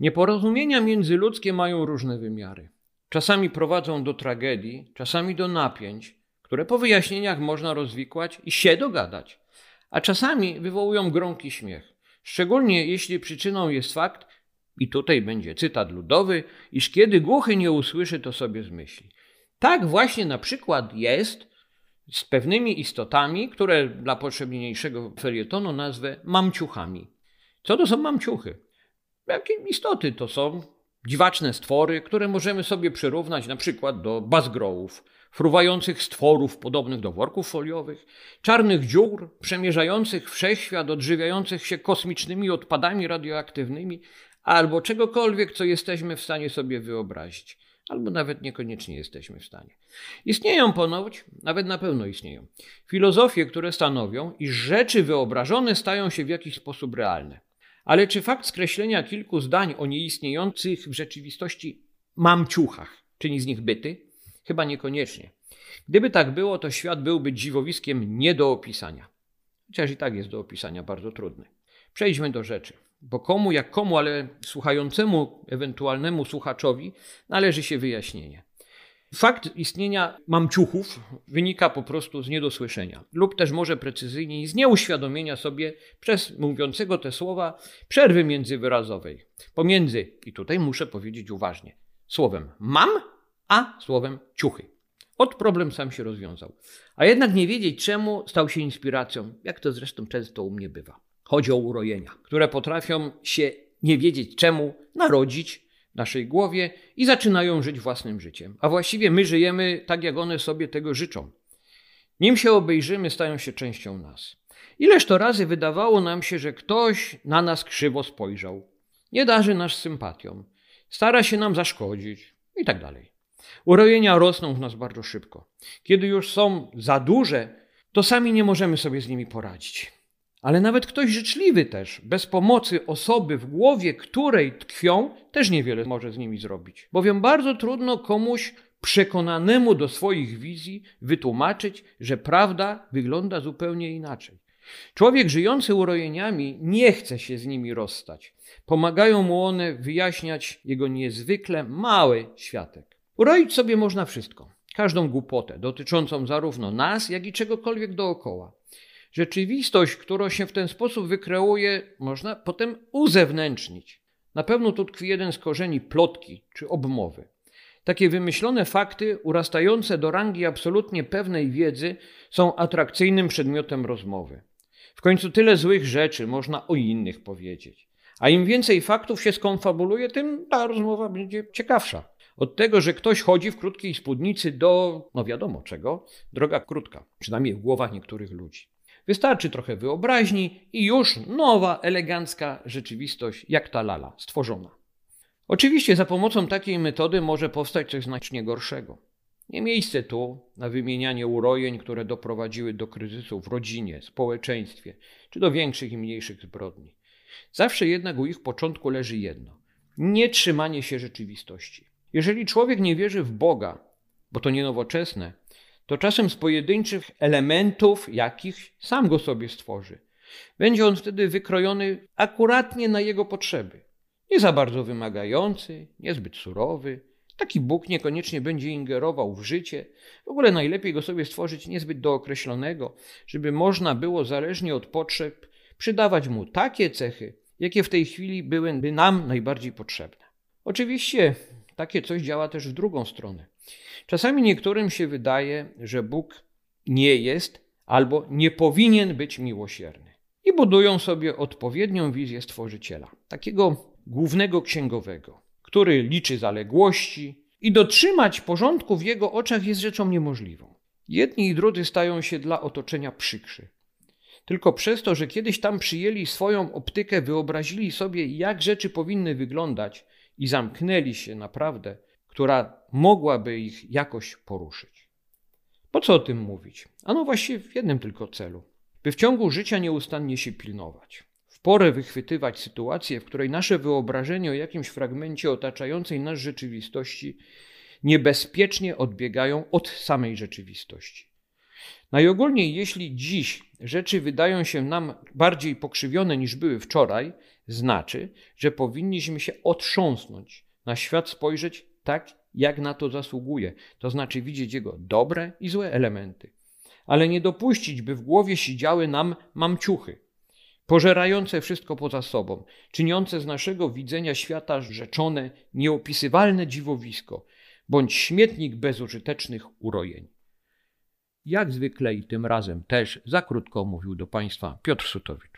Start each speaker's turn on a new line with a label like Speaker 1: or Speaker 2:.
Speaker 1: Nieporozumienia międzyludzkie mają różne wymiary. Czasami prowadzą do tragedii, czasami do napięć, które po wyjaśnieniach można rozwikłać i się dogadać, a czasami wywołują gromki śmiech. Szczególnie jeśli przyczyną jest fakt, i tutaj będzie cytat ludowy, iż kiedy głuchy nie usłyszy, to sobie zmyśli. Tak właśnie na przykład jest z pewnymi istotami, które dla potrzeb niniejszego felietonu nazwę mamciuchami. Co to są mamciuchy? Jakie istoty to są? Dziwaczne stwory, które możemy sobie przyrównać na przykład do bazgrołów, fruwających stworów podobnych do worków foliowych, czarnych dziur przemierzających wszechświat, odżywiających się kosmicznymi odpadami radioaktywnymi, albo czegokolwiek, co jesteśmy w stanie sobie wyobrazić, albo nawet niekoniecznie jesteśmy w stanie. Istnieją ponoć, nawet na pewno istnieją, filozofie, które stanowią, iż rzeczy wyobrażone stają się w jakiś sposób realne. Ale czy fakt skreślenia kilku zdań o nieistniejących w rzeczywistości mamciuchach czyni z nich byty? Chyba niekoniecznie. Gdyby tak było, to świat byłby dziwowiskiem nie do opisania. Chociaż i tak jest do opisania bardzo trudny. Przejdźmy do rzeczy. Bo komu jak komu, ale słuchającemu, ewentualnemu słuchaczowi należy się wyjaśnienie. Fakt istnienia mamciuchów wynika po prostu z niedosłyszenia, lub też może precyzyjniej z nieuświadomienia sobie przez mówiącego te słowa przerwy międzywyrazowej pomiędzy, i tutaj muszę powiedzieć uważnie, słowem mam, a słowem ciuchy. Od problem sam się rozwiązał. A jednak nie wiedzieć czemu stał się inspiracją, jak to zresztą często u mnie bywa. Chodzi o urojenia, które potrafią się nie wiedzieć czemu narodzić naszej głowie i zaczynają żyć własnym życiem. A właściwie my żyjemy tak, jak one sobie tego życzą. Nim się obejrzymy, stają się częścią nas. Ileż to razy wydawało nam się, że ktoś na nas krzywo spojrzał, nie darzy nas sympatią, stara się nam zaszkodzić i tak dalej. Urojenia rosną w nas bardzo szybko. Kiedy już są za duże, to sami nie możemy sobie z nimi poradzić. Ale nawet ktoś życzliwy też, bez pomocy osoby, w głowie której tkwią, też niewiele może z nimi zrobić. Bowiem bardzo trudno komuś przekonanemu do swoich wizji wytłumaczyć, że prawda wygląda zupełnie inaczej. Człowiek żyjący urojeniami nie chce się z nimi rozstać. Pomagają mu one wyjaśniać jego niezwykle mały światek. Uroić sobie można wszystko, każdą głupotę dotyczącą zarówno nas, jak i czegokolwiek dookoła. Rzeczywistość, którą się w ten sposób wykreuje, można potem uzewnętrznić. Na pewno tu tkwi jeden z korzeni plotki czy obmowy. Takie wymyślone fakty, urastające do rangi absolutnie pewnej wiedzy, są atrakcyjnym przedmiotem rozmowy. W końcu tyle złych rzeczy można o innych powiedzieć. A im więcej faktów się skonfabuluje, tym ta rozmowa będzie ciekawsza. Od tego, że ktoś chodzi w krótkiej spódnicy do, no wiadomo czego, droga krótka, przynajmniej w głowach niektórych ludzi. Wystarczy trochę wyobraźni i już nowa, elegancka rzeczywistość, jak ta lala, stworzona. Oczywiście za pomocą takiej metody może powstać coś znacznie gorszego. Nie miejsce tu na wymienianie urojeń, które doprowadziły do kryzysu w rodzinie, społeczeństwie, czy do większych i mniejszych zbrodni. Zawsze jednak u ich początku leży jedno: nie trzymanie się rzeczywistości. Jeżeli człowiek nie wierzy w Boga, bo to nie nowoczesne, to czasem z pojedynczych elementów, jakich sam go sobie stworzy. Będzie on wtedy wykrojony akuratnie na jego potrzeby. Nie za bardzo wymagający, niezbyt surowy. Taki Bóg niekoniecznie będzie ingerował w życie. W ogóle najlepiej go sobie stworzyć niezbyt dookreślonego, żeby można było zależnie od potrzeb przydawać mu takie cechy, jakie w tej chwili byłyby nam najbardziej potrzebne. Oczywiście takie coś działa też w drugą stronę. Czasami niektórym się wydaje, że Bóg nie jest albo nie powinien być miłosierny. I budują sobie odpowiednią wizję Stworzyciela, takiego głównego księgowego, który liczy zaległości i dotrzymać porządku w jego oczach jest rzeczą niemożliwą. Jedni i drudzy stają się dla otoczenia przykrzy. Tylko przez to, że kiedyś tam przyjęli swoją optykę, wyobrazili sobie, jak rzeczy powinny wyglądać i zamknęli się naprawdę która mogłaby ich jakoś poruszyć. Po co o tym mówić? Ano właściwie w jednym tylko celu. By w ciągu życia nieustannie się pilnować. W porę wychwytywać sytuację, w której nasze wyobrażenie o jakimś fragmencie otaczającej nas rzeczywistości niebezpiecznie odbiegają od samej rzeczywistości. Najogólniej, jeśli dziś rzeczy wydają się nam bardziej pokrzywione niż były wczoraj, Znaczy, że powinniśmy się otrząsnąć, na świat spojrzeć tak, jak na to zasługuje, to znaczy widzieć jego dobre i złe elementy, ale nie dopuścić, by w głowie siedziały nam mamciuchy, pożerające wszystko poza sobą, czyniące z naszego widzenia świata rzeczone, nieopisywalne dziwowisko, bądź śmietnik bezużytecznych urojeń. Jak zwykle i tym razem też za krótko mówił do Państwa Piotr Sutowicz.